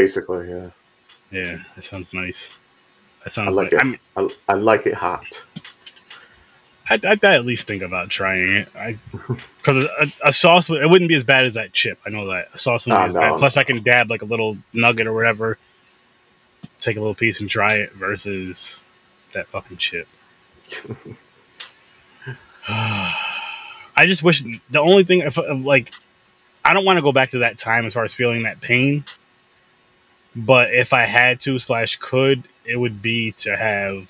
Basically, yeah. Yeah, that sounds nice. That I sounds like like. it. I mean, I, I like it hot. I'd, I'd at least think about trying it. I because a, a sauce it wouldn't be as bad as that chip. I know that a sauce wouldn't Ah, be as bad. no. Plus, I can dab like a little nugget or whatever, take a little piece and try it versus that fucking chip. I just wish the only thing if like I don't want to go back to that time as far as feeling that pain. But if I had to slash could, it would be to have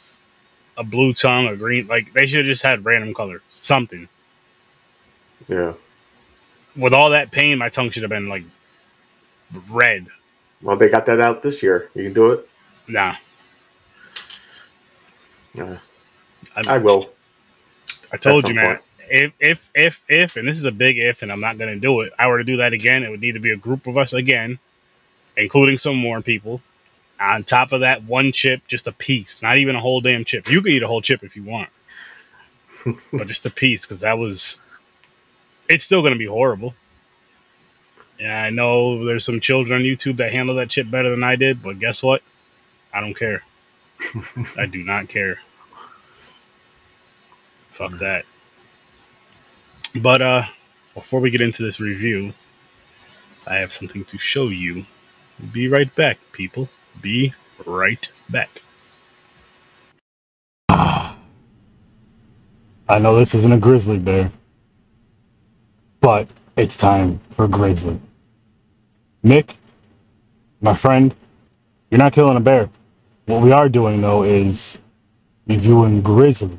a blue tongue, a green like they should have just had random color. Something. Yeah. With all that pain, my tongue should have been like red. Well, they got that out this year. You can do it. Nah. Yeah. I, I will. I told you, man. point. If if if if, and this is a big if, and I'm not gonna do it. I were to do that again, it would need to be a group of us again, including some more people. On top of that, one chip, just a piece, not even a whole damn chip. You can eat a whole chip if you want, but just a piece because that was. It's still gonna be horrible. Yeah, I know there's some children on YouTube that handle that chip better than I did, but guess what? I don't care. I do not care. Fuck that. But uh before we get into this review, I have something to show you. Be right back, people. Be right back. I know this isn't a grizzly bear, but it's time for grizzly. Nick, my friend, you're not killing a bear. What we are doing though is reviewing grizzly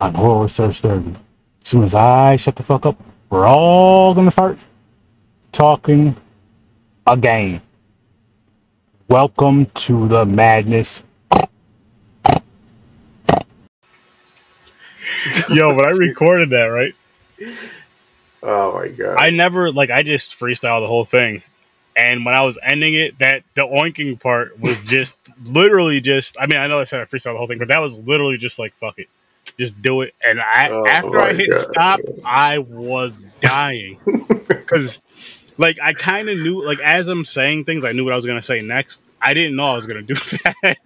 on Horror Research Derby. As soon as I shut the fuck up, we're all gonna start talking again. Welcome to the madness. Yo, but I recorded that, right? Oh my god. I never like I just freestyled the whole thing. And when I was ending it, that the oinking part was just literally just I mean, I know I said I freestyled the whole thing, but that was literally just like fuck it. Just do it. And I Oh after I my hit God. stop, I was dying. Cause like I kinda knew like as I'm saying things, I knew what I was gonna say next. I didn't know I was gonna do that.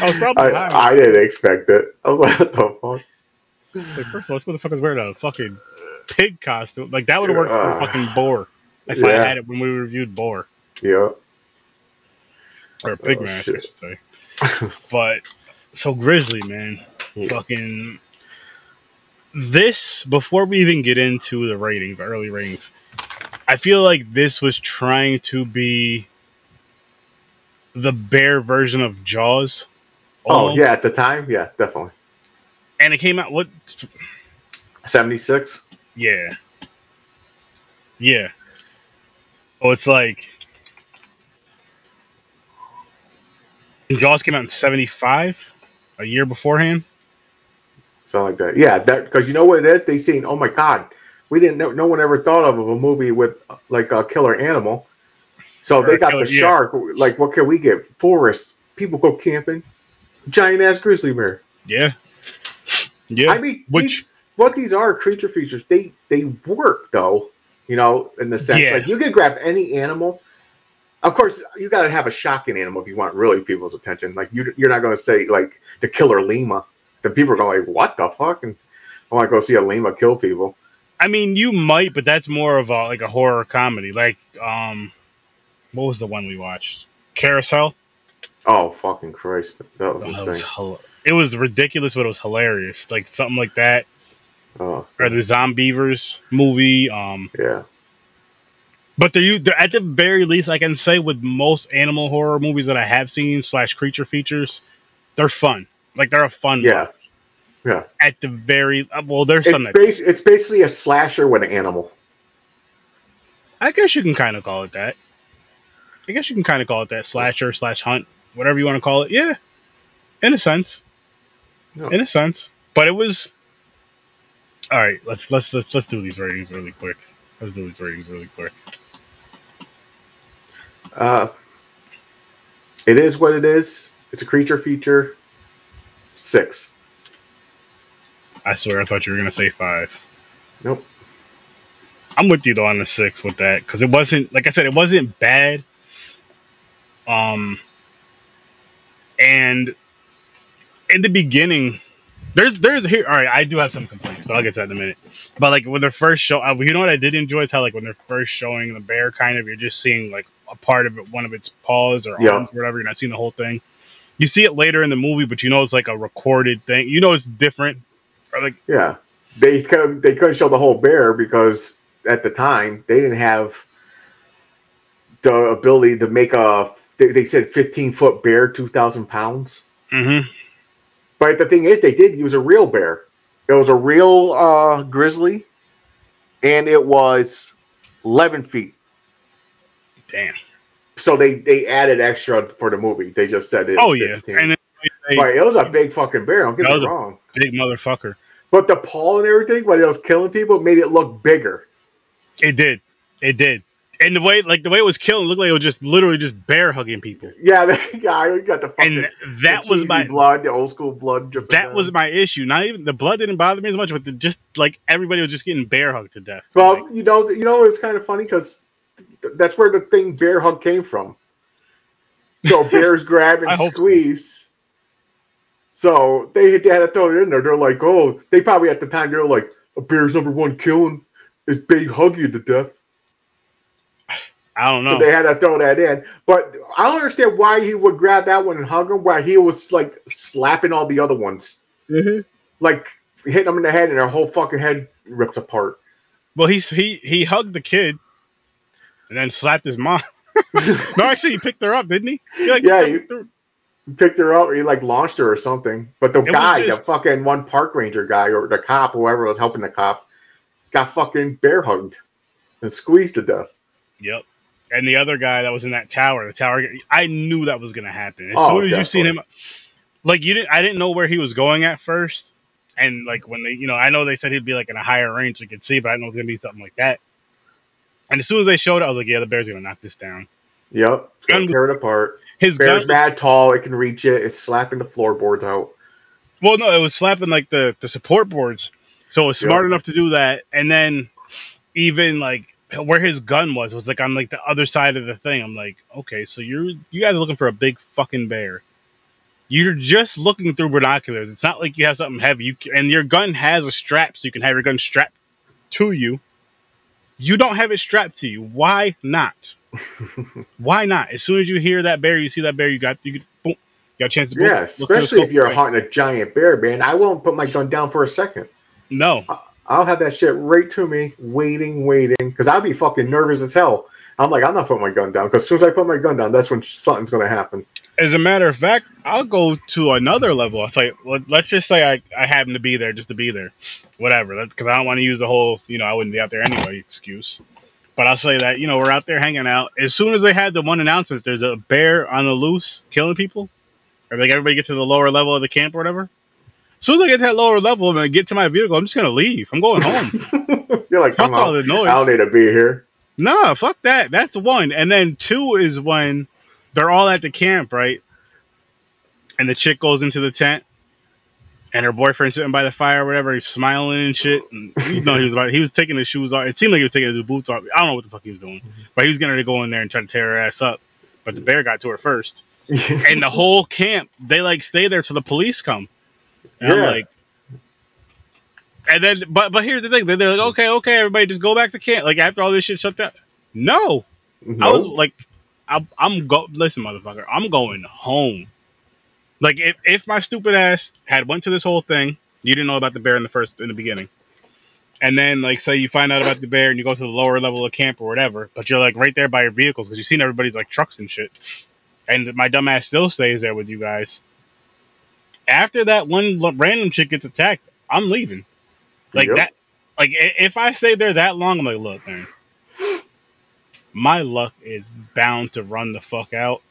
I was probably I. I didn't expect it. I was like, what the fuck? Like, first of all, this motherfucker's wearing a fucking pig costume. Like that would have worked for Uh, fucking boar. If yeah. I had it when we reviewed boar Yeah. or pig Oh, mask, I should say. but so grizzly man, Yeah. fucking this before we even get into the ratings, the early ratings. I feel like this was trying to be the bear version of Jaws. Oh almost. yeah, at the time, yeah, definitely. and it came out what Seventy six. Yeah. Yeah. Oh, it's like Jaws came out in '75, a year beforehand. Something like that. Yeah, that because you know what it is. They seen. Oh my god, we didn't. know No one ever thought of a movie with like a killer animal. So Or they got killer- the yeah. shark. Like, what can we get? Forest. People go camping. Giant ass grizzly bear. Yeah. Yeah. I mean, which these, what these are creature features. They they work though. You know, in the sense Yeah. like you can grab any animal. Of course, you got to have a shocking animal if you want really people's attention. Like you, you're not going to say like the killer lima. The people are going like, "What the fuck?" And I want to go see a lima kill people. I mean, you might, but that's more of a like a horror comedy. Like, um, what was the one we watched? Carousel. Oh fucking Christ, that was Oh, insane. was hel- it was ridiculous, but it was hilarious. Like something like that, Oh or the Zombeavers movie. Um, yeah, But they're, they're at the very least, I can say with most animal horror movies that I have seen slash creature features, they're fun. Like they're a fun. yeah, yeah. At the very uh, well, there's It's, some bas- it's basically a slasher with an animal. I guess you can kind of call it that. I guess you can kind of call it that slasher slash hunt, whatever you want to call it. Yeah, in a sense, Yeah. in a sense. But it was all right. Let's let's let's let's do these ratings really quick. Let's do these ratings really quick. Uh, it is what it is. It's a creature feature. Six. I swear, I thought you were gonna say five. Nope. I'm with you though on the six with that because it wasn't like I said, it wasn't bad. Um, and in the beginning, there's there's here. All right, I do have some complaints, but I'll get to that in a minute. But like when they're first show, uh, you know what I did enjoy is how like when they're first showing the bear, kind of you're just seeing like a part of it, one of its paws or Yeah. arms, or whatever. You're not seeing the whole thing. You see it later in the movie, but you know it's like a recorded thing. You know it's different. Like Yeah, they could they couldn't show the whole bear because at the time they didn't have the ability to make a. They, they said 15 foot bear, 2,000 pounds. mhm. But the thing is, they did use a real bear. It was a real uh, grizzly, and it was 11 feet. damn. So they they added extra for the movie. They just said it. Oh yeah, 15. and then they, but it was a big fucking bear. Don't get me wrong. big motherfucker. But the paw and everything, when it was killing people, made it look bigger. It did. It did. And the way, like the way it was killing, looked like it was just literally just bear hugging people. Yeah, the guy got the fucking And that was my blood, the old school blood. that down. was my issue. Not even the blood didn't bother me as much, but the, just like everybody was just getting bear hugged to death. Well, Like, you know, you know, it's kind of funny because that's where the thing bear hug came from. So bears grab and I hope so. squeeze. So they, they had to throw it in there. They're like, oh, they probably at the time they're like, a bear's number one killing is big hug you to death. I don't know. So they had to throw that in. But I don't understand why he would grab that one and hug him, while he was like slapping all the other ones, Mhm. like hitting them in the head, and their whole fucking head rips apart. Well, he's he he hugged the kid, and then slapped his mom. no, actually, he picked her up, didn't he? He, like, Yeah, you- picked her up, or he like launched her or something. But the was guy, just- the fucking one park ranger guy or the cop, whoever was helping the cop, got fucking bear hugged and squeezed to death. Yep. And the other guy that was in that tower, the tower, I knew that was gonna happen. As Oh, soon as you seen him, like you didn't, I didn't know where he was going at first. And like when they, you know, I know they said he'd be like in a higher range, so you could see, but I know it was gonna be something like that. And as soon as they showed it, I was like, yeah, the bear's gonna knock this down. Yep, gonna Gun- tear it apart. His Bear's gun, mad tall; it can reach it. It's slapping the floorboards out. well, no, it was slapping like the the support boards, so it was smart Yep. enough to do that. And then even like where his gun was was like on like the other side of the thing. I'm like, okay, so you're you guys are looking for a big fucking bear. You're just looking through binoculars. It's not like you have something heavy. You and your gun has a strap, so you can have your gun strapped to you. You don't have it strapped to you. Why not? Why not? As soon as you hear that bear, you see that bear, you got you boom, you got a chance to boom, Yeah, especially if you're right. hunting a giant bear, man. I won't put my gun down for a second. No, I'll have that shit right to me, waiting, waiting, because I'll be fucking nervous as hell. I'm like, I'm not putting my gun down because as soon as I put my gun down, that's when something's gonna happen. As a matter of fact, I'll go to another level. It's like, let- let's just say I, I happen to be there just to be there, whatever. Because I don't want to use the whole, you know, I wouldn't be out there anyway excuse. But I'll say that, you know, we're out there hanging out. As soon as they had the one announcement, there's a bear on the loose killing people, or like everybody get to the lower level of the camp or whatever. As soon as I get to that lower level and I get to my vehicle, I'm just gonna leave. I'm going home. You're like, Fuck all out. the noise. I don't need to be here. No, fuck that. That's one. And then two is when they're all at the camp, right? And the chick goes into the tent and her boyfriend's sitting by the fire or whatever, he's smiling and shit. And you know he was about he was taking his shoes off. It seemed like he was taking his boots off. I don't know what the fuck he was doing. Mm-hmm. But he was gonna go in there and try to tear her ass up. But the bear got to her first. And the whole camp, they like stay there till the police come. And I'm Yeah. like and then, but but here's the thing: then they're like, okay, okay, everybody, just go back to camp. Like after all this shit shut down. No, I was like, I, I'm go. Listen, motherfucker, I'm going home. Like if if my stupid ass had went to this whole thing, you didn't know about the bear in the first in the beginning, and then like say you find out about the bear and you go to the lower level of camp or whatever, but you're like right there by your vehicles because you've seen everybody's like trucks and shit, and my dumb ass still stays there with you guys. After that one l- random chick gets attacked, I'm leaving. Like Yep. that. Like if I stay there that long, I'm like, look, man, my luck is bound to run the fuck out.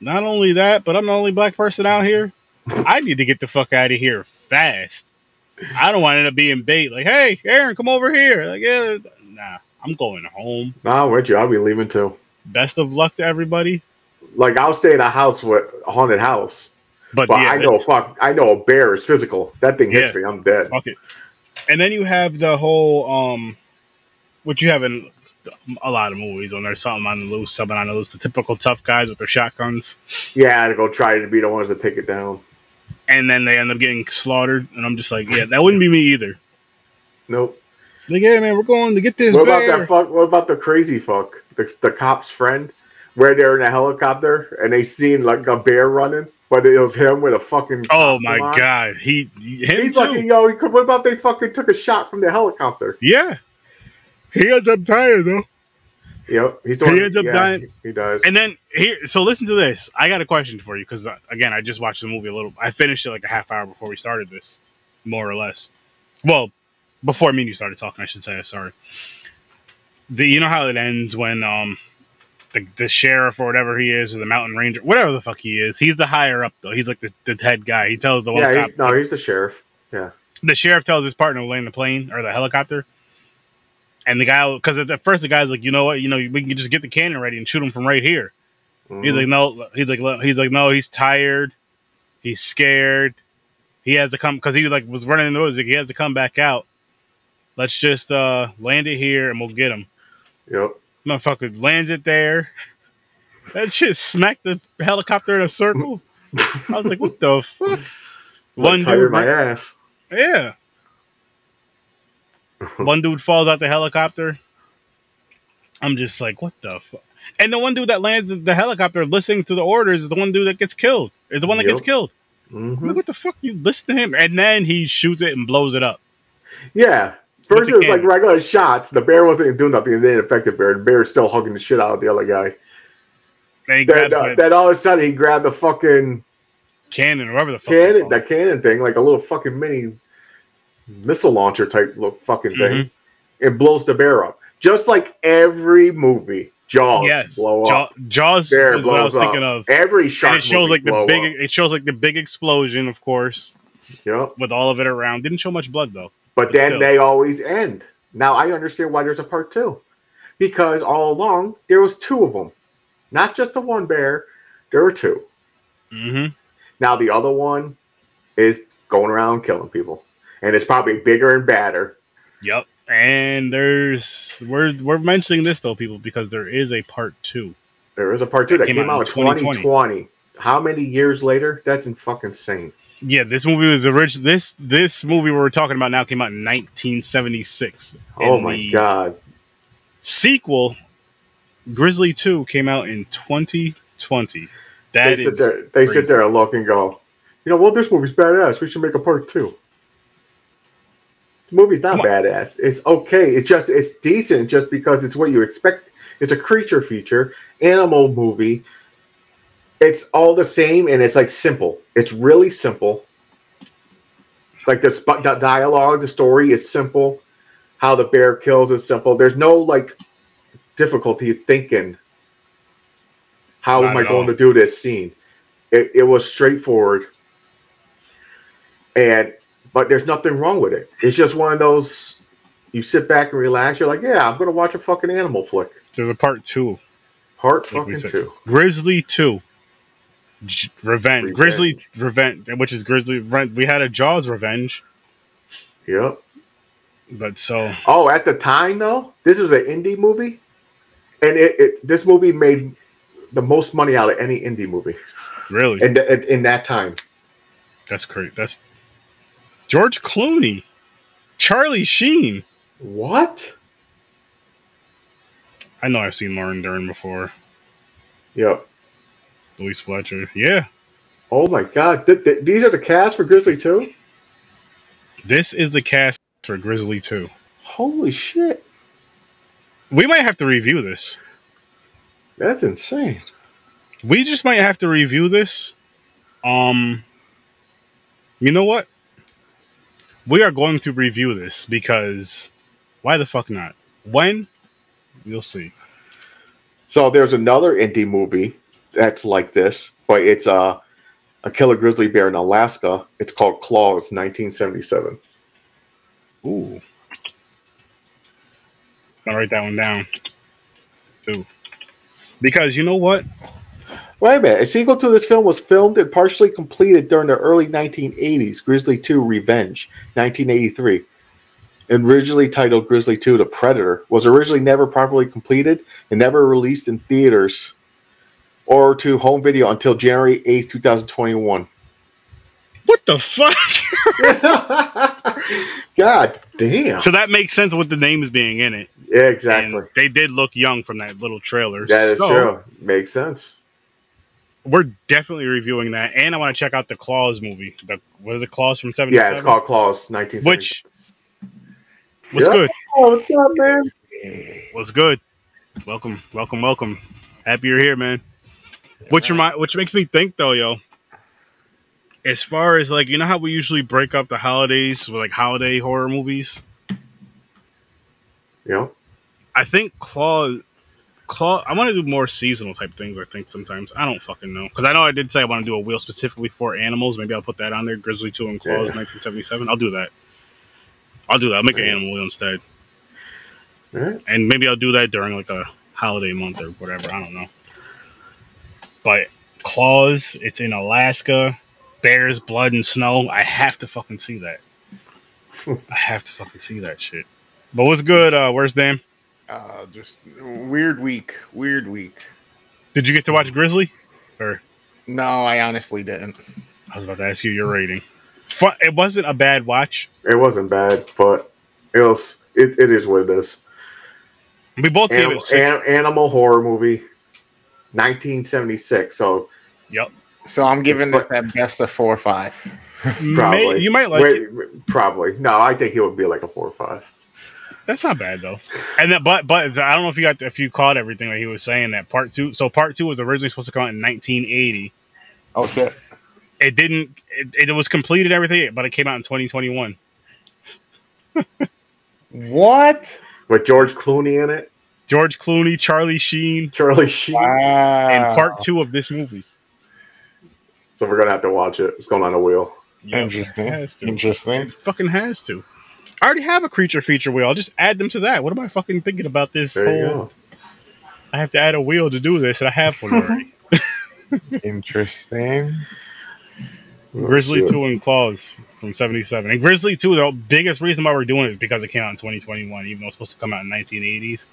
Not only that, but I'm the only black person out here. I need to get the fuck out of here fast. I don't want to end up being bait. Like, hey, Aaron, come over here. Like, yeah, nah, I'm going home. Nah, I'm with you. I'll be leaving too. Best of luck to everybody. Like I'll stay in a house with a haunted house, But, but yeah, I know fuck. I know a bear is physical. That thing hits Yeah. me. I'm dead. fuck it. And then you have the whole um what you have in a lot of movies when there's something on the loose, something on the loose, the typical tough guys with their shotguns, Yeah, to go try to be the ones that take it down. and then they end up getting slaughtered. And I'm just like, yeah, that wouldn't be me either. Nope. Like, yeah, man, we're going to get this What about that fuck? What about the crazy fuck? The, the cop's friend, where they're in a helicopter and they seen like a bear running, but it was him with a fucking. oh my on. god, he He's too. like, yo, he could- what about they fucking took a shot from the helicopter? yeah, he ends up dying though. Yep, he's the He ends up yeah, dying. He does. And then here, so listen to this. I got a question for you because again, I just watched the movie a little. I finished it like a half hour before we started this, more or less. Well, before me and you started talking, I should say. Sorry. The you know how it ends when um the, the sheriff or whatever he is, or the mountain ranger, whatever the fuck he is, he's the higher up though. He's like the, the head guy. He tells the one yeah, cop, he's, no, he's the sheriff. Yeah, the sheriff tells his partner to land the plane or the helicopter. And the guy, because at first the guy's like, you know what, you know, we can just get the cannon ready and shoot him from right here. He's Mhm. like, no. He's like, he's like, no. He's tired. He's scared. He has to come because he like was running in the woods. Like, he has to come back out. Let's just uh land it here and we'll get him. yep. Motherfucker lands it there. That shit smacked the helicopter in a circle. I was like, what the fuck? One dude, my ass. yeah. One dude falls out the helicopter. I'm just like, what the fuck? And the one dude that lands the helicopter listening to the orders is the one dude that gets killed. Is the one that gets Yep. killed. I'm hmm like, what the fuck? You listen to him, and then he shoots it and blows it up. Yeah. First, the it was like regular shots. The bear wasn't doing nothing. It didn't affect the bear. The bear's still hugging the shit out of the other guy. Then, uh, then all of a sudden, he grabbed the fucking cannon or whatever the fuck. cannon, that cannon thing, like a little fucking mini missile launcher type little fucking thing. Mhm. It blows the bear up, just like every movie. Jaws yes, blow up. Jaws Bear was what I was up. thinking of. Every shark And it shows like the big. up. It shows like the big explosion, of course, Yep. with all of it around. Didn't show much blood though. But then they always end. Now I understand why there's a part two, because all along there was two of them, not just the one bear. There were two. hmm Now the other one is going around killing people, and it's probably bigger and badder. Yep. And there's we're we're mentioning this though, people, because there is a part two. There is a part two that came, out in 2020. 2020. How many years later? That's in fucking insane. Yeah, this movie was original. This this movie we're talking about now came out in 1976. Oh my god! Sequel, Grizzly Two, came out in 2020. That They is sit there. They crazy. sit there and look and go, you know, well, this movie's badass. We should make a part two. The movie's not badass. It's okay. It's just it's decent just because it's what you expect. It's a creature feature, animal movie. It's all the same and it's like simple. It's really simple. Like the, sp- the dialogue, the story is simple. How the bear kills is simple. There's no like difficulty thinking. How Not am I going all. to do this scene? It, it was straightforward, and but there's nothing wrong with it. It's just one of those. You sit back and relax. You're like, yeah, I'm gonna watch a fucking animal flick. there's a part two. Part Like fucking two. Grizzly Two. J- Revenge. Revenge. Grizzly Revenge, which is Grizzly. We had a Jaws Revenge, Yep. but so Oh, at the time though, this was an indie movie, and it, it this movie made the most money out of any indie movie really, in, in, in that time. that's crazy. That's George Clooney, Charlie Sheen. What? I know I've seen Lauren Dern before. Yep. Louise Fletcher. Yeah, Oh my god, Th- th- these are the cast for Grizzly Two. this is the cast for Grizzly Two. Holy shit, We might have to review this. that's insane. We just might have to review this. Um, you know what? We are going to review this because why the fuck not? When? You'll see. So there's another indie movie that's like this, but it's a a killer grizzly bear in Alaska. It's called Claws, 1977. Ooh. I'll write that one down. Too. Because you know what? Wait a minute. A sequel to this film was filmed and partially completed during the early 1980s. Grizzly 2 Revenge, 1983. originally titled Grizzly 2 The Predator, was originally never properly completed and never released in theaters or to home video until January 8th, 2021. What the fuck? God damn. so that makes sense with the names being in it. Yeah, exactly. And they did look young from that little trailer. That is So, true. Makes sense. We're definitely reviewing that, and I want to check out the Claws movie. The what is it, Claws from seventy Yeah, it's called Claws 1970. which was Yeah. good. Oh, what's up, man? Was good. Welcome, welcome, welcome. Happy you're here, man. Which remind, which makes me think though, yo. As far as like, you know how we usually break up the holidays with like holiday horror movies. Know? I think Claw, Claw. I want to do more seasonal type things. I think sometimes I don't fucking know because I know I did say I want to do a wheel specifically for animals. Maybe I'll put that on there. Grizzly Two and Claws, Yeah. 1977. I'll do that. I'll do that. I'll make an animal wheel instead, right. and maybe I'll do that during like a holiday month or whatever. I don't know. But Claws, it's in Alaska. Bears, blood, and snow. I have to fucking see that. I have to fucking see that shit. But what's good? Uh, where's Dan? Uh, just weird week. Weird week. Did you get to watch Grizzly? Or No, I honestly didn't. I was about to ask you your rating. Fun, it wasn't a bad watch. It wasn't bad, but it was. It, it is what it is. We both gave Anim- it six. an- animal horror movie, 1976. So yep. So I'm giving It's this at best a four or five. probably May, you might like Wait, it. Probably no. I think it would be like a four or five. That's not bad though. And that, but but I don't know if you got if you caught everything that he was saying. That part two. So part two was originally supposed to come out in 1980. Oh shit! It didn't. It, it was completed everything, but it came out in 2021. What? With George Clooney in it, George Clooney, Charlie Sheen, Charlie Sheen. Wow. and part two of this movie. So we're gonna have to watch it. It's going on a wheel. Yep, Interesting. has to. Interesting. It fucking has to. I already have a creature feature wheel. I'll just add them to that. What am I fucking thinking about this There you whole? go. I have to add a wheel to do this, and I have one already. Interesting. Oh, Grizzly Oh, shit. 2 and Claws from 77. And Grizzly 2, the biggest reason why we're doing it is because it came out in 2021, even though it's supposed to come out in 1980s.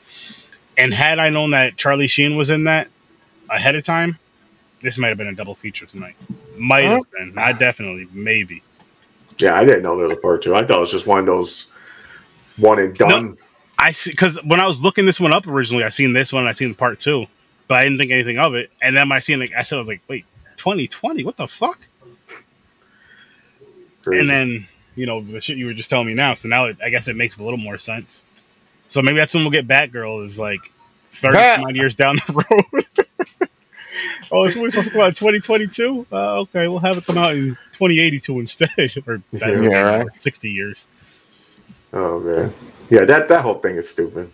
And had I known that Charlie Sheen was in that ahead of time, this might have been a double feature tonight. Might Huh? have oh. been. Not definitely. Maybe. Yeah, I didn't know there was a part two. I thought it was just one of those one and done. I see, because when I was looking this one up originally, I seen this one and I seen the part two, but I didn't think anything of it. And then I seen, like, I said, I was like, wait, 2020? What the fuck? Crazy. and then you know the shit you were just telling me now. So now it, I guess it makes a little more sense. So maybe that's when we'll get Batgirl is like thirty Bat- some odd years down the road. oh, it's movie supposed to come out in twenty twenty two. Uh, okay, we'll have it come out in twenty eighty two instead, or better, Yeah, right. sixty years. oh man, yeah, that that whole thing is stupid.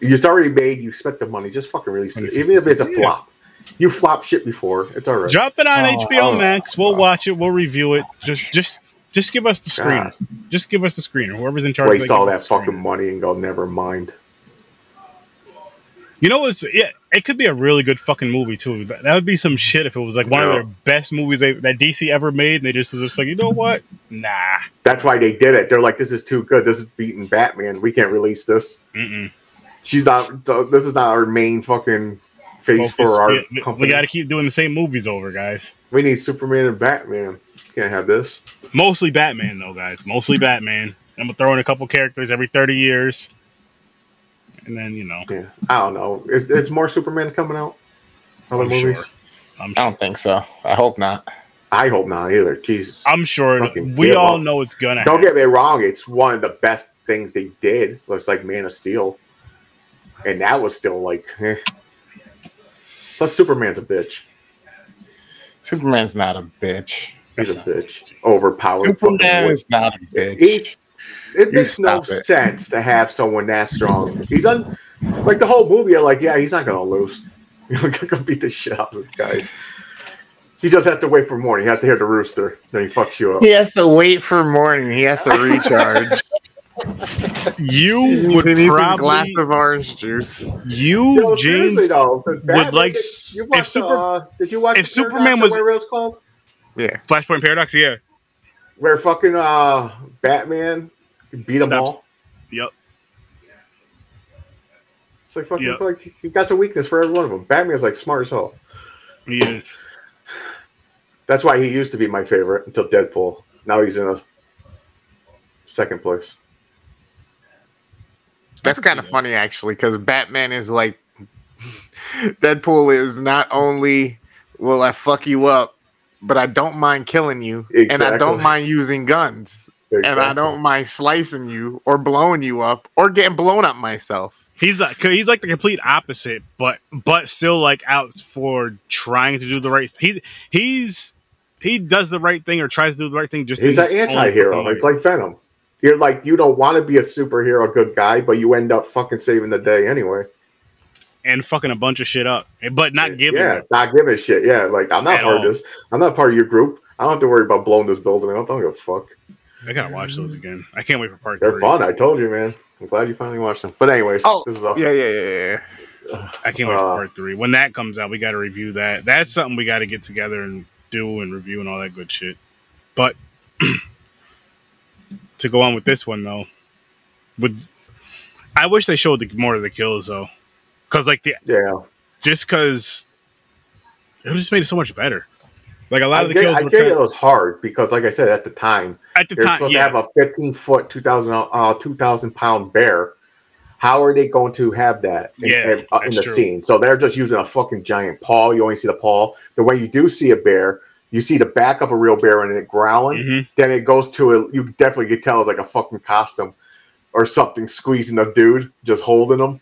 It's already made. You spent the money. Just fucking release it, even if it's a Yeah. flop. You flop shit before. It's all right. Drop it on Oh, HBO oh, Max. We'll oh. watch it. We'll review it. Just just just give us the screener. Just give us the screener. Whoever's in charge. Waste all that fucking screener. money and go. Never mind. You know what's yeah, it could be a really good fucking movie too. That, that would be some shit if it was like one of Yeah. their best movies they, that DC ever made, and they just was just like, you know what? Nah. That's why they did it. They're like, this is too good. This is beating Batman. We can't release this. Mm-mm. She's not. This is not our main fucking face Focus. for our we- company. we got to keep doing the same movies over, guys. we need Superman and Batman. Can't have this. Mostly Batman though, guys. Mostly Batman. I'm gonna throw in a couple characters every 30 years, and then you know, Yeah, I don't know. Is, is more Superman coming out? Other I'm movies? sure. I'm I don't think so. I hope not. I hope not either. Jesus. I'm sure. Fucking We all up. know it's gonna. Don't happen. get me wrong. It's one of the best things they did. Was like Man of Steel, and that was still like. Eh. Plus, Superman's a bitch. Superman's not a bitch. He's a That's not bitch. Overpowered. Superman is not a bitch. He's. It You makes no it. sense to have someone that strong. He's un. Like the whole movie, I'm like, yeah, he's not gonna lose. You're gonna beat the shit out of this guy. He just has to wait for morning. He has to hear the rooster. Then he fucks you up. He has to wait for morning. He has to recharge. You he would needs his glass probably. of orange juice. You, Yo, seriously, James. though, 'cause Batman- like did- s- you if Super- uh, did you watch if Superman was- whatever it was called? Yeah. Flashpoint Paradox, yeah. Where fucking uh, Batman beat them Stops. all. Yep. It's like fucking Yep. like he got a weakness for every one of them. Batman's like smart as hell. He is. That's why he used to be my favorite until Deadpool. Now he's in a second place. That's kind of funny actually, because Batman is like Deadpool is not only will I fuck you up, but I don't mind killing you, and I don't mind using guns, and I don't mind slicing you or blowing you up or getting blown up myself. He's like he's like the complete opposite, but but still like out for trying to do the right. He he's he does the right thing or tries to do the right thing. Just He's in an his anti-hero. It's like Venom. You're like you don't want to be a superhero, good guy, but you end up fucking saving the day anyway. And fucking a bunch of shit up, but not giving. Yeah, it. not giving shit. Yeah, like I'm not At part all. of this. I'm not part of your group. I don't have to worry about blowing this building up. I don't give a fuck. I gotta watch those again. I can't wait for part They're three. fun. I told you, man. I'm glad you finally watched them. But anyways, Oh, this is all. Yeah, yeah, yeah, yeah. I can't wait Uh, for part three. When that comes out, we got to review that. That's something we got to get together and do and review and all that good shit. But to go on with this one though, with I wish they showed the, more of the kills though, because like the Yeah, just because it just made it so much better. Like a lot I of the get, kills I were get kind it was hard because, like I said, at the time, at the you're time. supposed Yeah, to have a 15 foot, 2,000 uh, 2,000 pound bear. How are they going to have that in, Yeah, in, uh, in the true. scene? So they're just using a fucking giant paw. You only see the paw. The way you do see a bear, you see the back of a real bear and it growling. Mhm. Then it goes to a. You definitely could tell it's like a fucking costume or something squeezing the dude, just holding him.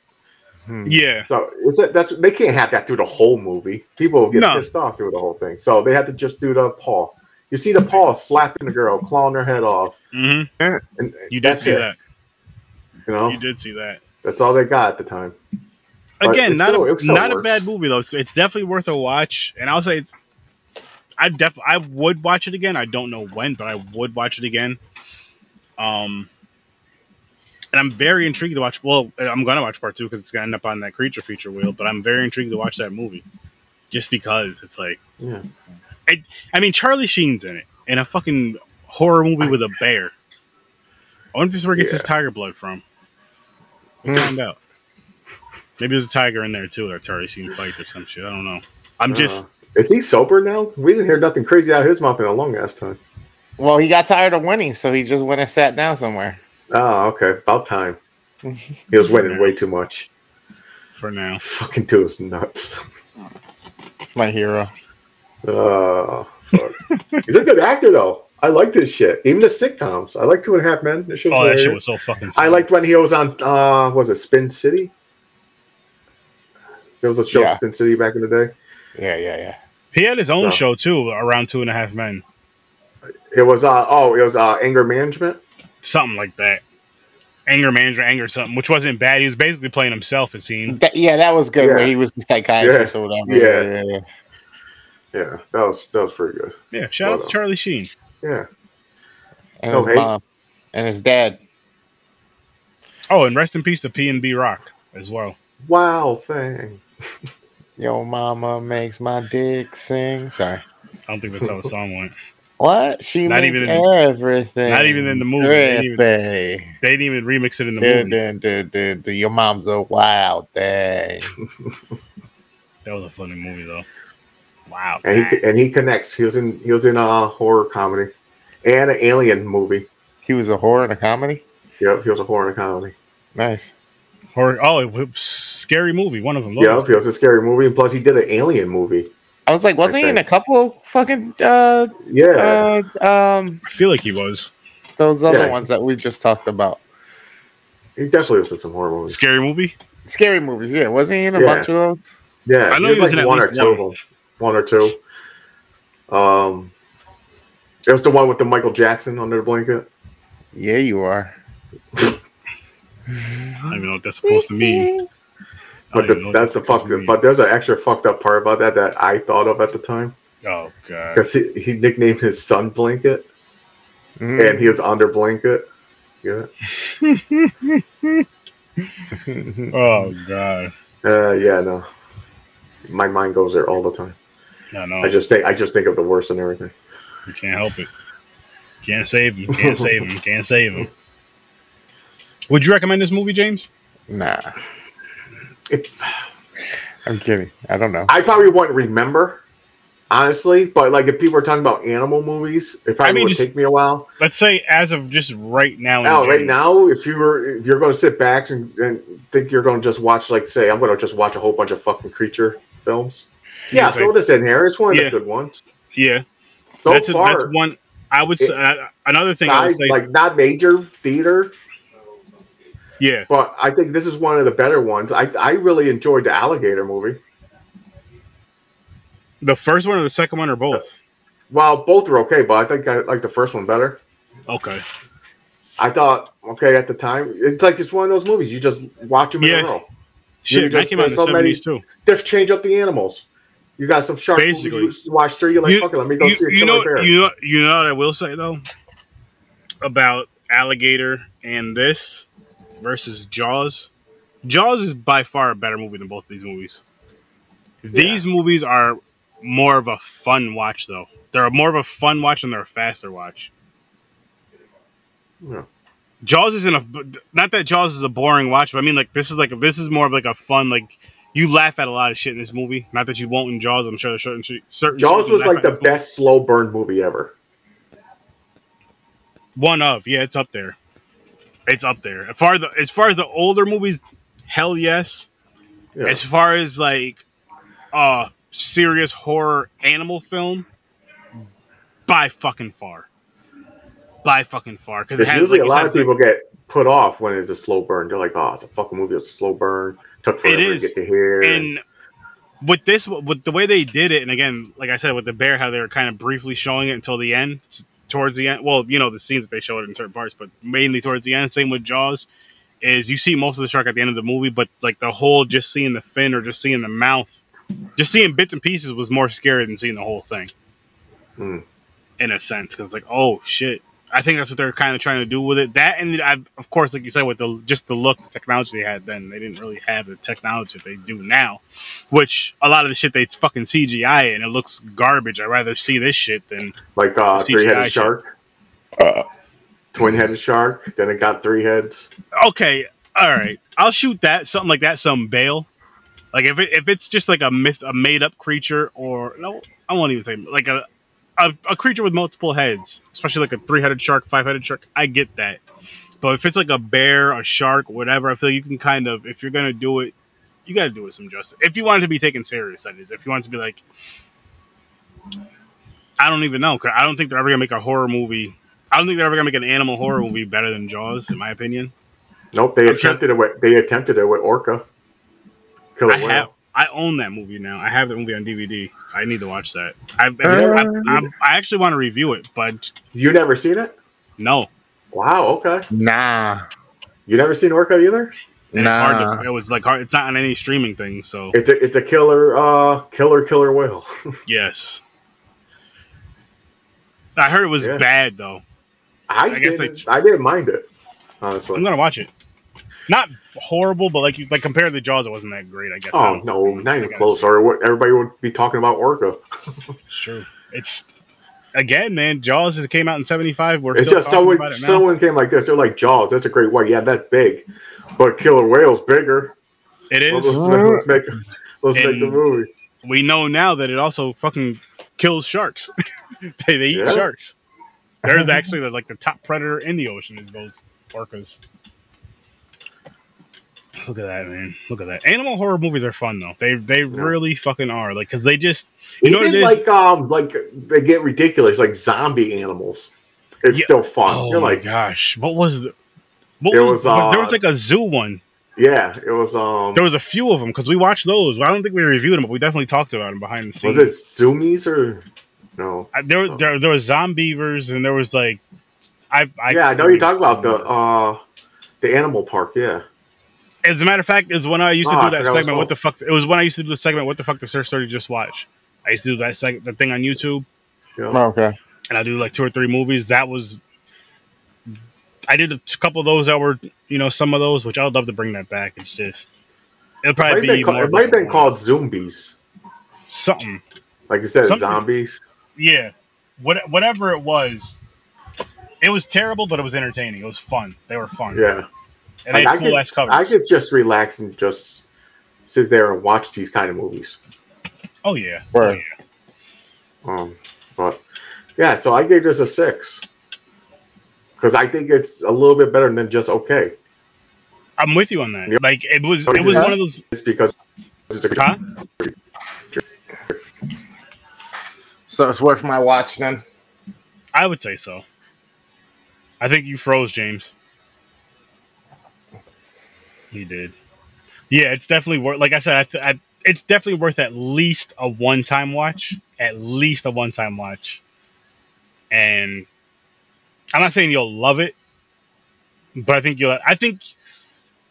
Hmm. yeah. So is that's they can't have that through the whole movie. People will get No. pissed off through the whole thing. So they had to just do the paw. You see the paw slapping the girl, clawing her head off, hmm and You did see it. that. You know, You did see that. that's all they got at the time. Again, not still- a, not a bad movie though. It's, it's definitely worth a watch, and I'll say it's. I def I would watch it again. I don't know when, but I would watch it again. Um, and I'm very intrigued to watch. Well, I'm gonna watch part two because it's gonna end up on that creature feature wheel. But I'm very intrigued to watch that movie, just because it's like. Yeah. I I mean, Charlie Sheen's in it in a fucking horror movie with a bear. I wonder if this is where he gets his tiger blood from. We'll find out. Maybe there's a tiger in there too that Charlie Sheen fights or some shit. I don't know. I'm just Uh, is he sober now? We didn't hear nothing crazy out of his mouth in a long ass time. Well, he got tired of winning, so he just went and sat down somewhere. Oh, okay. About time. He was winning way too much. for now. Fucking dude is nuts. It's my hero. Uh, fuck. He's a good actor though. I like this shit. Even the sitcoms. I like Two and a Half Men. This shit Oh, that shit was so fucking. I liked when he was on uh was it Spin City? There was a show Yeah. Spin City back in the day. Yeah, yeah, yeah. He had his own So- show too, around Two and a Half Men, It was uh oh, it was uh anger management. Something like that. Anger management, anger something, which wasn't bad. He was basically playing himself. It seemed. That, yeah, that was good. Where Yeah. he was the psychiatrist or whatever. Yeah. yeah, yeah. Yeah, that was that was pretty good. Yeah, shout out to Charlie Sheen. Yeah. And No his hate. mom and his dad. Oh, and rest in peace to PnB Rock as well. Wow thing. Yo, mama makes my dick sing. Sorry. I don't think that's how the song went. What? She Not makes even in everything. not even in the movie. They didn't even- They didn't even remix it in the Dun, movie. dun, dun, dun, dun. Your mom's a wild thing. That was a funny movie though. Wow. And he and he connects. He was in he was in a horror comedy and an alien movie. He was a horror and a comedy. Yep, he was a horror and a comedy. Nice. Horror. Oh, it was scary movie. One of them. Yep, he was a scary movie. And plus, he did an alien movie. I was like, wasn't he in a couple fucking uh Yeah, uh um I feel like he was those other Yeah. ones that we just talked about? he definitely was in some horror movies. scary movie. Scary movies, yeah. Wasn't he in a Yeah. bunch of those? Yeah, I know he was in at one or two one. of them. One or two. Um, it was the one with the Michael Jackson under the blanket. Yeah, you are. I don't even know what that's supposed to mean. I But the, that's the fuck. mean. But there's an extra fucked up part about that that I thought of at the time Oh god. because he, he nicknamed his son Blanket, Mm. and he was under blanket. Yeah, Oh god. uh, yeah, no. My mind goes there all the time. No, no. I just think I just think of the worst and everything. You can't help it. Can't save him. Can't save him. Can't save him. Would you recommend this movie, James? Nah, It, I'm kidding. I don't know. I probably wouldn't remember, honestly. But like, if people are talking about animal movies, it probably I mean, would just- take me a while. Let's say as of just right now. in Now, right now, if you were if you're going to sit back and, and think you're going to just watch, like, say, I'm going to just watch a whole bunch of fucking creature films. Yeah, It's like- throw this in here. It's one of Yeah. the good ones. yeah, So that's a, far, that's one. I would say uh, another thing. I would say, like not major theater, yeah, but I think this is one of the better ones. I I really enjoyed the alligator movie. the first one or the second one or both. Well, both are okay, but I think I like the first one better. Okay, I thought, okay, at the time, it's like it's one of those movies you just watch them in Yeah. a row. shit, that came out in the there's so many- seventies too. Just change up the animals. You got some shark Basically. movies you watch three. You're like, You- fuck it, let me go You, see a you know, bear. you know, you know what I will say though about Alligator and this versus Jaws. Jaws is by far a better movie than both of these movies. These movies are more of a fun watch, though. They're more of a fun watch than they're a faster watch. Yeah. Jaws isn't a not that Jaws is a boring watch, but I mean like this is like this is more of like a fun like you laugh at a lot of shit in this movie. Not that you won't in Jaws. I'm sure there's certain certain. Jaws was like the this movie. best slow burn movie ever. One of yeah, it's up there. It's up there. As far as the as far as the older movies, hell yes. Yeah. As far as like uh serious horror animal film, by fucking far. By fucking far because it usually like a lot of people get put off when it's a slow burn. They're like, oh, it's a fucking movie. It's a slow burn. Took forever is. to get to here. and with this with the way they did it and again like i said with the bear how they were kind of briefly showing it until the end towards the end well you know the scenes that they show it in certain parts but mainly towards the end same with jaws is you see most of the shark at the end of the movie but like the whole just seeing the fin or just seeing the mouth just seeing bits and pieces was more scary than seeing the whole thing Hmm. in a sense because like oh shit i think that's what they're kind of trying to do with it that and I, of course like you said with the just the look the technology they had then they didn't really have the technology that they do now which a lot of the shit they fucking cgi and it looks garbage i'd rather see this shit than like uh, three headed shit. shark, twin headed shark. Then it got three heads. okay all right i'll shoot that something like that some bail like if, it, if it's just like a myth a made-up creature or no i won't even say like a, a, a creature with multiple heads especially like a three-headed shark five-headed shark i get that but if it's like a bear a shark whatever i feel like you can kind of if you're gonna do it you gotta do it some justice if you want it to be taken serious that is if you want it to be like i don't even know 'cause i don't think they're ever gonna make a horror movie i don't think they're ever gonna make an animal horror movie better than jaws in my opinion Nope, they I'm sure- attempted it. With, they attempted it with Orca. Killer I whale. have. I own that movie now. I have that movie on DVD. I need to watch that. I, I, I, I actually want to review it, but You never seen it? no, Wow. Okay. Nah, You never seen Orca either? And it's hard nah. to. It was like hard. It's not on any streaming thing. So It's a it's a killer uh killer killer whale. yes, I heard it was Yeah. bad though. I, I guess didn't. they- I didn't mind it. Honestly. I'm gonna watch it. Not horrible, but like you like compared to Jaws, it wasn't that great. I guess. Oh don't- no, not even close. Or what? Everybody would be talking about Orca. Sure, it's again, man. Jaws came out in '75. We're It's still just someone about it now. someone came like this. They're like Jaws. That's a great white. Yeah, that's big, but killer whale's bigger. it Let's, is. let's make let's make the movie. we know now that it also fucking kills sharks. they, they eat Yeah. sharks. They're actually the, like the top predator in the ocean is those orcas. Look at that, man! Look at that. Animal horror movies are fun though. They they really fucking are. Like because they just you know what Even is. like um like they get ridiculous like zombie animals. It's Yeah. still fun. oh You're my like gosh, what was the? What was, was, there uh, was like a zoo one. yeah, it was um There was a few of them because we watched those. I don't think we reviewed them, but we definitely talked about them behind the scenes. was it Zoombies or no? I- there, there, there was zombeavers and there was like, I, I yeah, I know you're talking about the uh the animal park. Yeah, As a matter of fact, is when I used to Oh, I do that forgot what segment. What the fuck? It was when I used to do the segment. What the fuck? The search story just watch. I used to do that seg- the thing on YouTube, yeah. Oh, okay. and I do like two or three movies. That was. I did a couple of those that were, you know, some of those, which I would love to bring that back. It's just, it'll might probably have be been, called, it might have been called Zombies. something. Like you said, Something- zombies. Yeah, what, whatever it was, it was terrible, but it was entertaining. It was fun. They were fun. Yeah. And Like, I cool could- covers. I could just relax and just sit there and watch these kind of movies. oh yeah. Right. Um, but yeah, so I gave this a six because I think it's a little bit better than just okay. I'm with you on that. Yep. Like it was, Oh, it was one of those. It's because it's a Huh? So it's worth my watch then. I would say so. I think you froze, James. He did. Yeah, it's definitely worth. Like I said, I I, it's definitely worth at least a one-time watch. At least a one-time watch. And I'm not saying you'll love it, but I think you'll. I think.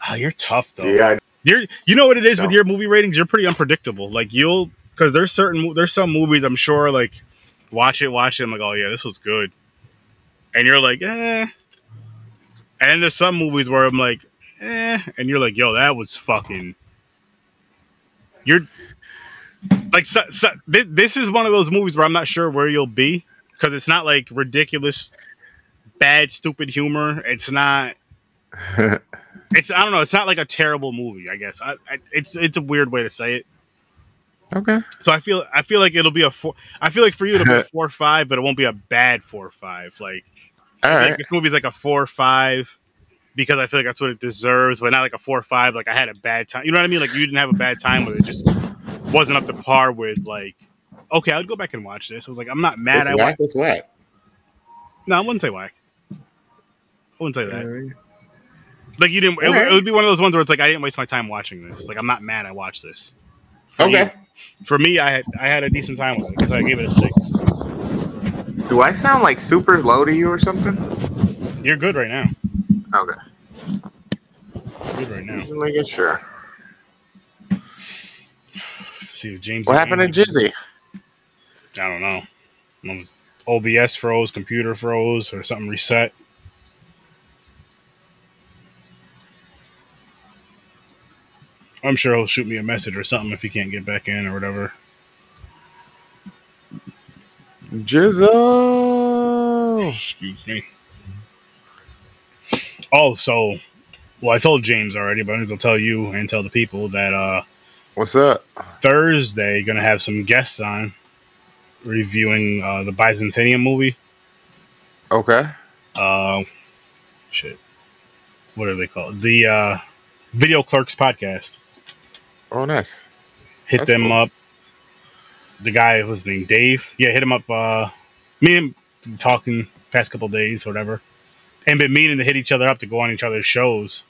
Oh, you're tough though. yeah. You're, you know what it is with your movie ratings. You're pretty unpredictable. Like you'll, because there's certain, there's some movies I'm sure like, watch it, watch it. I'm like, oh yeah, this was good, and you're like, eh. And there's some movies where I'm like, eh, and you're like, yo, that was fucking. You're like, so, so, this, this is one of those movies where I'm not sure where you'll be because it's not like ridiculous, bad, stupid humor. It's not it's I don't know. It's not like a terrible movie. I guess I, I, it's it's a weird way to say it. okay. So I feel I feel like it'll be a four. I feel like for you it'll be a four or five, but it won't be a bad four or five. Like All right. this movie's like a four or five because I feel like that's what it deserves, but not like a four or five. Like I had a bad time. You know what I mean? Like you didn't have a bad time with it. Just wasn't up to par with like. Okay, I'd go back and watch this. I was like, I'm not mad. It's I whack. watched. It's whack. No, I wouldn't say whack. I wouldn't say that. Alright. Like you didn't. It, would- it would be one of those ones where it's like I didn't waste my time watching this. Like I'm not mad I watched this. For Okay. you- for me, I had I had a decent time with it because I gave it a six. Do I sound like super low to you or something? You're good right now. Good right now. Just making sure. See if James. What happened to Jizzy? I don't know. It was OBS froze, computer froze, or something reset. I'm sure he'll shoot me a message or something if he can't get back in or whatever. Jizzo. Excuse me. Oh, so well, I told James already, but I will tell you and tell the people that uh What's up? Thursday gonna have some guests on reviewing uh the Byzantium movie. Okay. Uh shit. What are they called? The uh Video Clerks podcast. Oh, nice. Hit That's them cool. up. The guy was named Dave. Yeah, hit him up uh me and him talking past couple days, or whatever. And been meaning to hit each other up to go on each other's shows.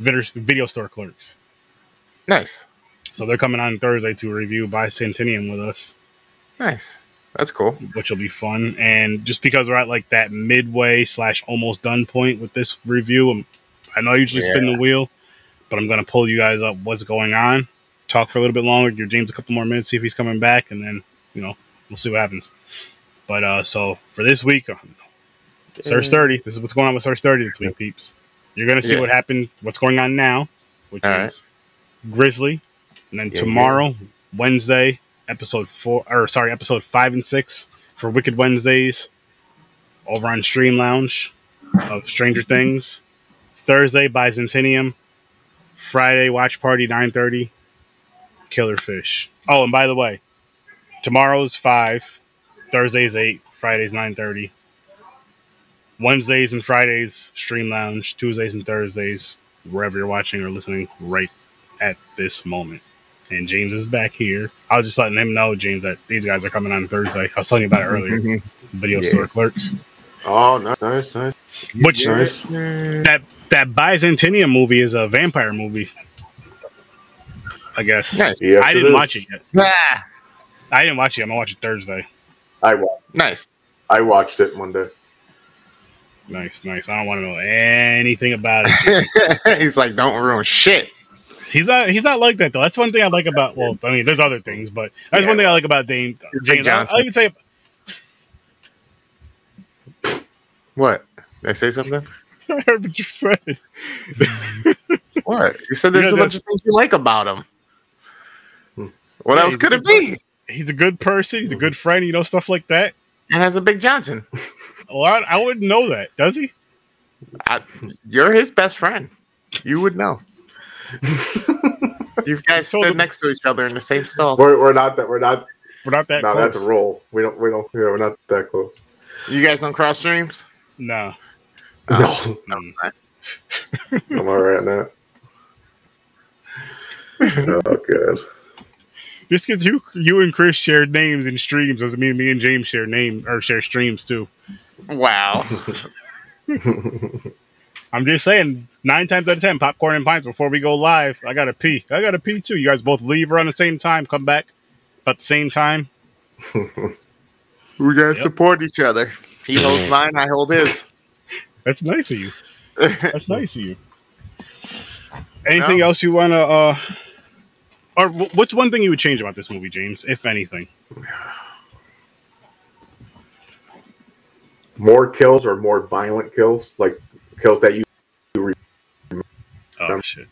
Video, store clerks. Nice. So they're coming on Thursday to review Byzantium with us. Nice. That's cool. which will be fun. And just because we're at like that midway slash almost done point with this review, I'm, I know I usually spin the wheel, but I'm going to pull you guys up what's going on, talk for a little bit longer, give James a couple more minutes, see if he's coming back, and then, you know, we'll see what happens. But uh so for this week, uh, Search 30, this is what's going on with Search 30 this week, peeps. You're going to see Yeah. what happened, what's going on now, which All is Grizzly. And then Yeah, tomorrow, Wednesday, episode four, or sorry, episode five and six for Wicked Wednesdays over on Stream Lounge of Stranger Things. Thursday, Byzantium. Friday, Watch Party 9.30. Killer Fish. Oh, and by the way, tomorrow's 5, Thursday's 8, Friday's 9.30. Wednesdays and Fridays, Stream Lounge. Tuesdays and Thursdays, wherever you're watching or listening right at this moment. And James is back here. I was just letting him know, James, that these guys are coming on Thursday. I was telling you about it earlier. Video Yeah. store clerks. Oh, nice, nice, nice. Which Nice. that that Byzantium movie is a vampire movie. I guess. Nice. Yes, I it didn't is. watch it yet. Ah, I didn't watch it. I'm gonna watch it Thursday. I wa- nice. I watched it Monday. Nice, nice. I don't want to know anything about it. He's like, don't ruin shit. He's not. He's not like that though. That's one thing I like about. Well, I mean, there's other things, but that's Yeah. one thing I like about Dane Big James. I, Johnson. I even say What? Did I say something? I heard what you said. What? You said there's Yeah, a bunch of things you like about him. Hmm. What Yeah, else could it be? He's a good person. He's a good friend. You know stuff like that. And has a Big Johnson. Well, I, I wouldn't know that. Does he? I, you're his best friend. You would know. you guys Told stood him. next to each other in the same stall. We're, we're not that. We're not. We're not that No, close. that's a roll. We don't. We don't. Yeah, we're not that close. You guys don't cross streams? No. No, Mm. I'm all right on that. Oh, good. Just because you you and Chris shared names in streams doesn't mean me and James share name or share streams too. Wow. I'm just saying, nine times out of ten, popcorn and pints before we go live. I gotta pee. I gotta pee too. You guys both leave around the same time, come back about the same time. we gotta Yep. support each other. He holds mine, I hold his. That's nice of you. That's nice of you. Anything No. else you wanna uh or what's one thing you would change about this movie, James, if anything? More kills or more violent kills, like kills that you. Oh Um, shit.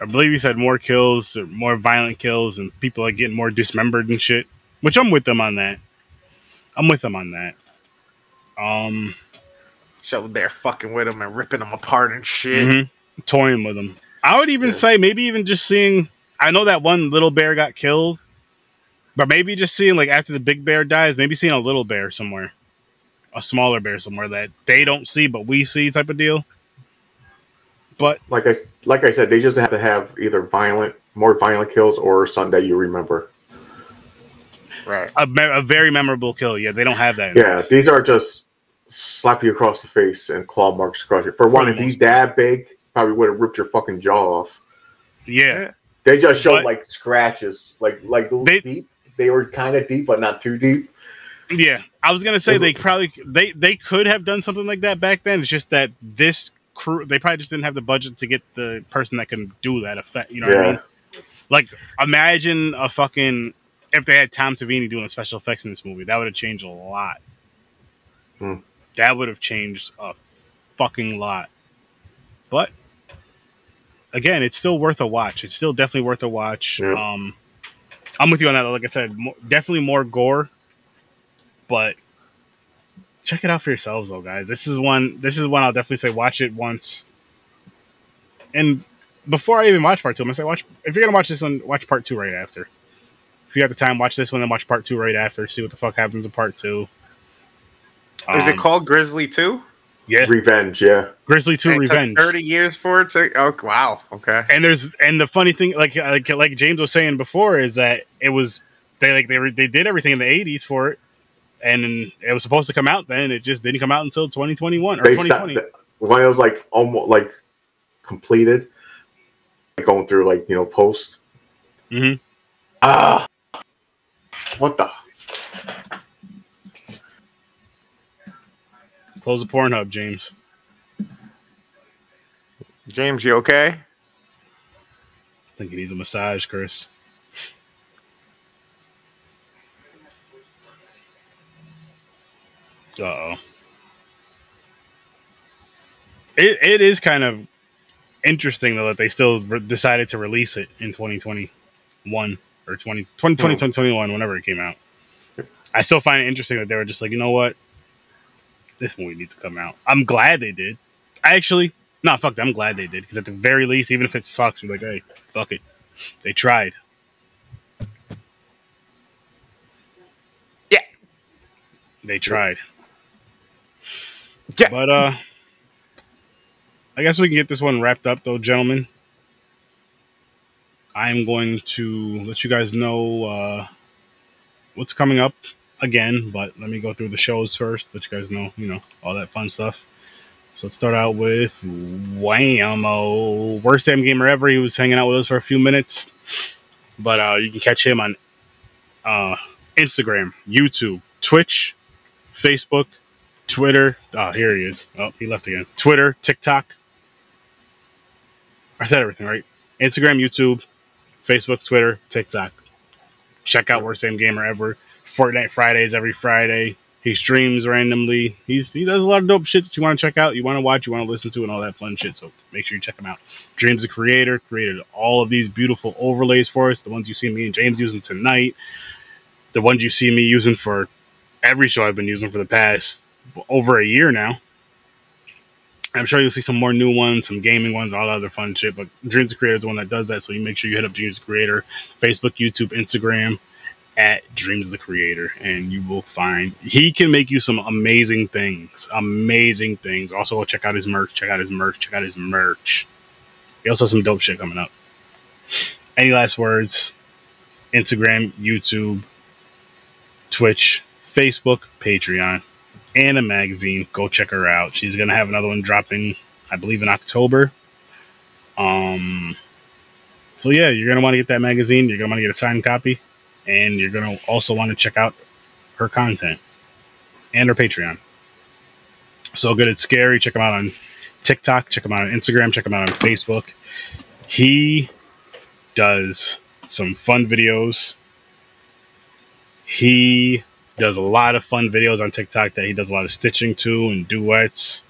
I believe you said more kills, or more violent kills, and people are getting more dismembered and shit. Which I'm with them on that. I'm with them on that. Um, Shovel Bear fucking with them and ripping them apart and shit. mhm. Toying with them. I would even Yeah. say maybe even just seeing. I know that one little bear got killed, but maybe just seeing like after the big bear dies, maybe seeing a little bear somewhere, a smaller bear somewhere that they don't see but we see, type of deal. But Like I like I said, they just have to have either violent, more violent kills or Sunday you remember. Right. a, me- a very memorable kill. Yeah, they don't have that. Yeah, this. these are just slap you across the face and claw marks across you. For one, if he's that big, probably would have ripped your fucking jaw off. yeah. They just showed But- like scratches, like like They- deep. They were kind of deep, but not too deep. Yeah, I was gonna say they it- probably they they could have done something like that back then. It's just that this crew they probably just didn't have the budget to get the person that can do that effect. You know what I mean? Like imagine a fucking if they had Tom Savini doing the special effects in this movie, that would have changed a lot. Hmm. That would have changed a fucking lot. But again, it's still worth a watch. It's still definitely worth a watch. Yeah. Um, I'm with you on that. Like I said, mo- definitely more gore, but check it out for yourselves, though, guys. This is one. This is one I'll definitely say watch it once. And before I even watch part two, I'm gonna say watch. If you're gonna watch this one, watch part two right after. If you have the time, watch this one, and watch part two right after. See what the fuck happens in part two. Is it Um, called Grizzly 2? Yeah, Revenge, yeah. Grizzly Two It took Revenge. 30 years for it to. Oh, wow. Okay. and there's and the funny thing like like like James was saying before is that it was they like they were they did everything in the 80s for it and it was supposed to come out then it just didn't come out until 2021 or They stopped 2020 when it was like almost like completed, like going through like you know post. hmm Ah, what the? Close the Pornhub James James, you okay? I think he needs a massage Chris uh-oh it, it is kind of interesting though that they still re- decided to release it in 2021 or 20, 2020 Hmm. 2021 whenever it came out i still find it interesting that they were just like you know what this movie needs to come out. I'm glad they did. Actually no fuck that, i'm glad they did because at the very least even if it sucks you're like hey fuck it. They tried. Yeah. they tried. Yeah. but uh I guess we can get this one wrapped up, though, gentlemen. I'm going to let you guys know uh, what's coming up again, but let me go through the shows first. Let you guys know, you know, all that fun stuff. So let's start out with Whammo, worst damn gamer ever. He was hanging out with us for a few minutes, but uh, you can catch him on uh, Instagram, YouTube, Twitch, Facebook, Twitter. Oh, here he is. Oh, he left again. Twitter, TikTok. I said everything right. Instagram, YouTube, Facebook, Twitter, TikTok. Check out Worst Damn Gamer Ever. Fortnite Fridays every Friday. He streams randomly. He's he does a lot of dope shit that you want to check out, you want to watch, you want to listen to, and all that fun shit. So make sure you check him out. Dreams the creator created all of these beautiful overlays for us. The ones you see me and James using tonight. The ones you see me using for every show I've been using for the past over a year now. I'm sure you'll see some more new ones, some gaming ones, all that other fun shit. But Dreams the Creator is the one that does that. So you make sure you hit up Dreams the Creator, Facebook, YouTube, Instagram at Dreams the Creator, and you will find he can make you some amazing things. Amazing things. Also, check out his merch. Check out his merch. Check out his merch. He also has some dope shit coming up. Any last words? Instagram, YouTube, Twitch, Facebook, Patreon, and a magazine. Go check her out. She's gonna have another one dropping, I believe, in October. Um. So yeah, you're gonna want to get that magazine. You're gonna want to get a signed copy, and you're gonna also want to check out her content and her Patreon. So good it's scary. Check him out on TikTok. Check him out on Instagram. Check him out on Facebook. He does some fun videos. He does a lot of fun videos on TikTok that he does a lot of stitching to and duets.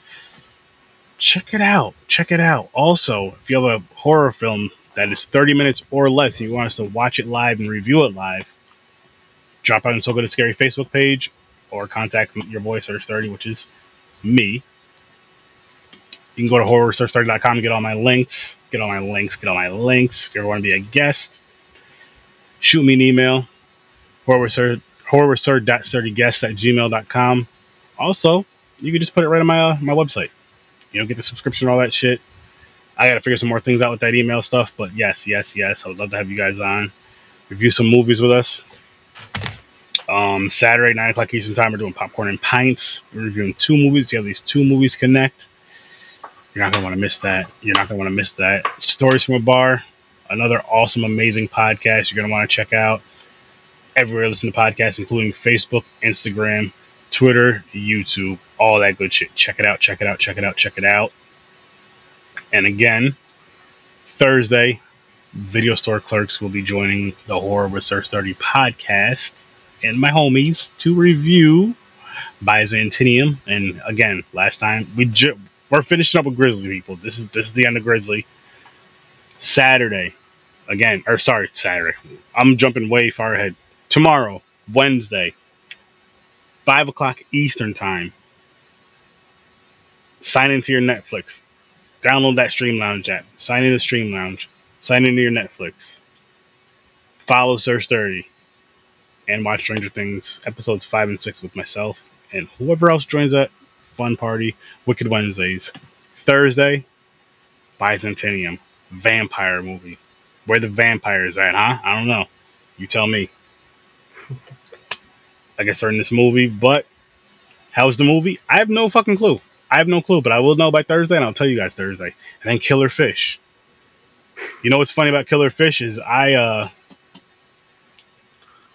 Check it out. Check it out. Also, if you have a horror film that is 30 minutes or less and you want us to watch it live and review it live, drop out on So Good It's Scary Facebook page or contact your boy Search 30, which is me. You can go to horrorsearch30.com and get all my links. Get all my links. Get all my links. If you ever want to be a guest, shoot me an email. Horrorsearch, horrorsearch.30guests at gmail.com. Also, you can just put it right on my, uh, my website. You know, get the subscription, all that shit. I got to figure some more things out with that email stuff. But yes, yes, yes. I would love to have you guys on. Review some movies with us. Um, Saturday, 9 o'clock Eastern Time, we're doing Popcorn and Pints. We're reviewing two movies. You have these two movies connect. You're not going to want to miss that. You're not going to want to miss that. Stories from a Bar, another awesome, amazing podcast you're going to want to check out. Everywhere listen to podcasts, including Facebook, Instagram, Twitter, YouTube, all that good shit. Check it out, check it out, check it out, check it out. And again, Thursday, video store clerks will be joining the Horror with Search 30 podcast and my homies to review Byzantium. And again, last time we ju- we're finishing up with Grizzly people. This is this is the end of Grizzly. Saturday, again, or sorry, Saturday. I'm jumping way far ahead. Tomorrow, Wednesday, five o'clock Eastern time. Sign into your Netflix. Download that Stream Lounge app. Sign into Stream Lounge. Sign into your Netflix. Follow Search 30 and watch Stranger Things episodes five and six with myself and whoever else joins that fun party. Wicked Wednesdays. Thursday, Byzantium. Vampire movie. Where the vampires at, huh? I don't know. You tell me. I guess they're in this movie, but how's the movie? I have no fucking clue. I have no clue, but I will know by Thursday, and I'll tell you guys Thursday. And then Killer Fish. You know what's funny about Killer Fish is I uh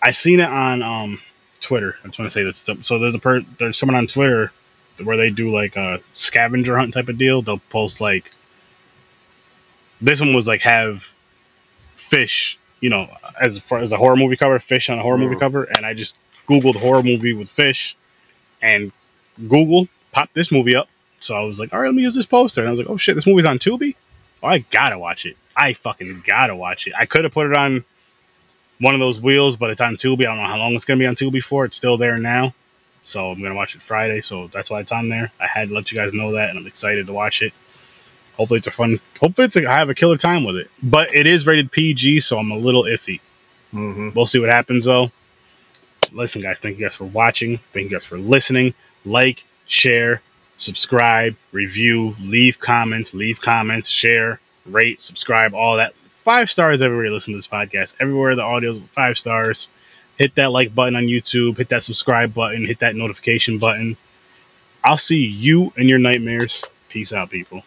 I seen it on um Twitter. I just want to say this. So there's a per there's someone on Twitter where they do like a scavenger hunt type of deal. They'll post like this one was like have fish, you know, as far as a horror movie cover, fish on a horror movie Mhm. cover, and I just googled horror movie with fish, and Google popped this movie up. So I was like, all right, let me use this poster, and I was like, oh shit, this movie's on Tubi. Oh, I gotta watch it. I fucking gotta watch it. I could have put it on one of those wheels, but it's on Tubi. I don't know how long it's gonna be on Tubi for. It's still there now. So I'm gonna watch it Friday, so that's why it's on there. I had to let you guys know that, and I'm excited to watch it. Hopefully it's a fun. Hopefully it's a, I have a killer time with it. But it is rated PG, so I'm a little iffy. Mm-hmm. We'll see what happens though. Listen, guys, thank you guys for watching. Thank you guys for listening. Like, share, subscribe, review, leave comments, leave comments, share, rate, subscribe, all that. Five stars everywhere you listen to this podcast. Everywhere the audio is five stars. Hit that like button on YouTube. Hit that subscribe button. Hit that notification button. I'll see you in your nightmares. Peace out, people.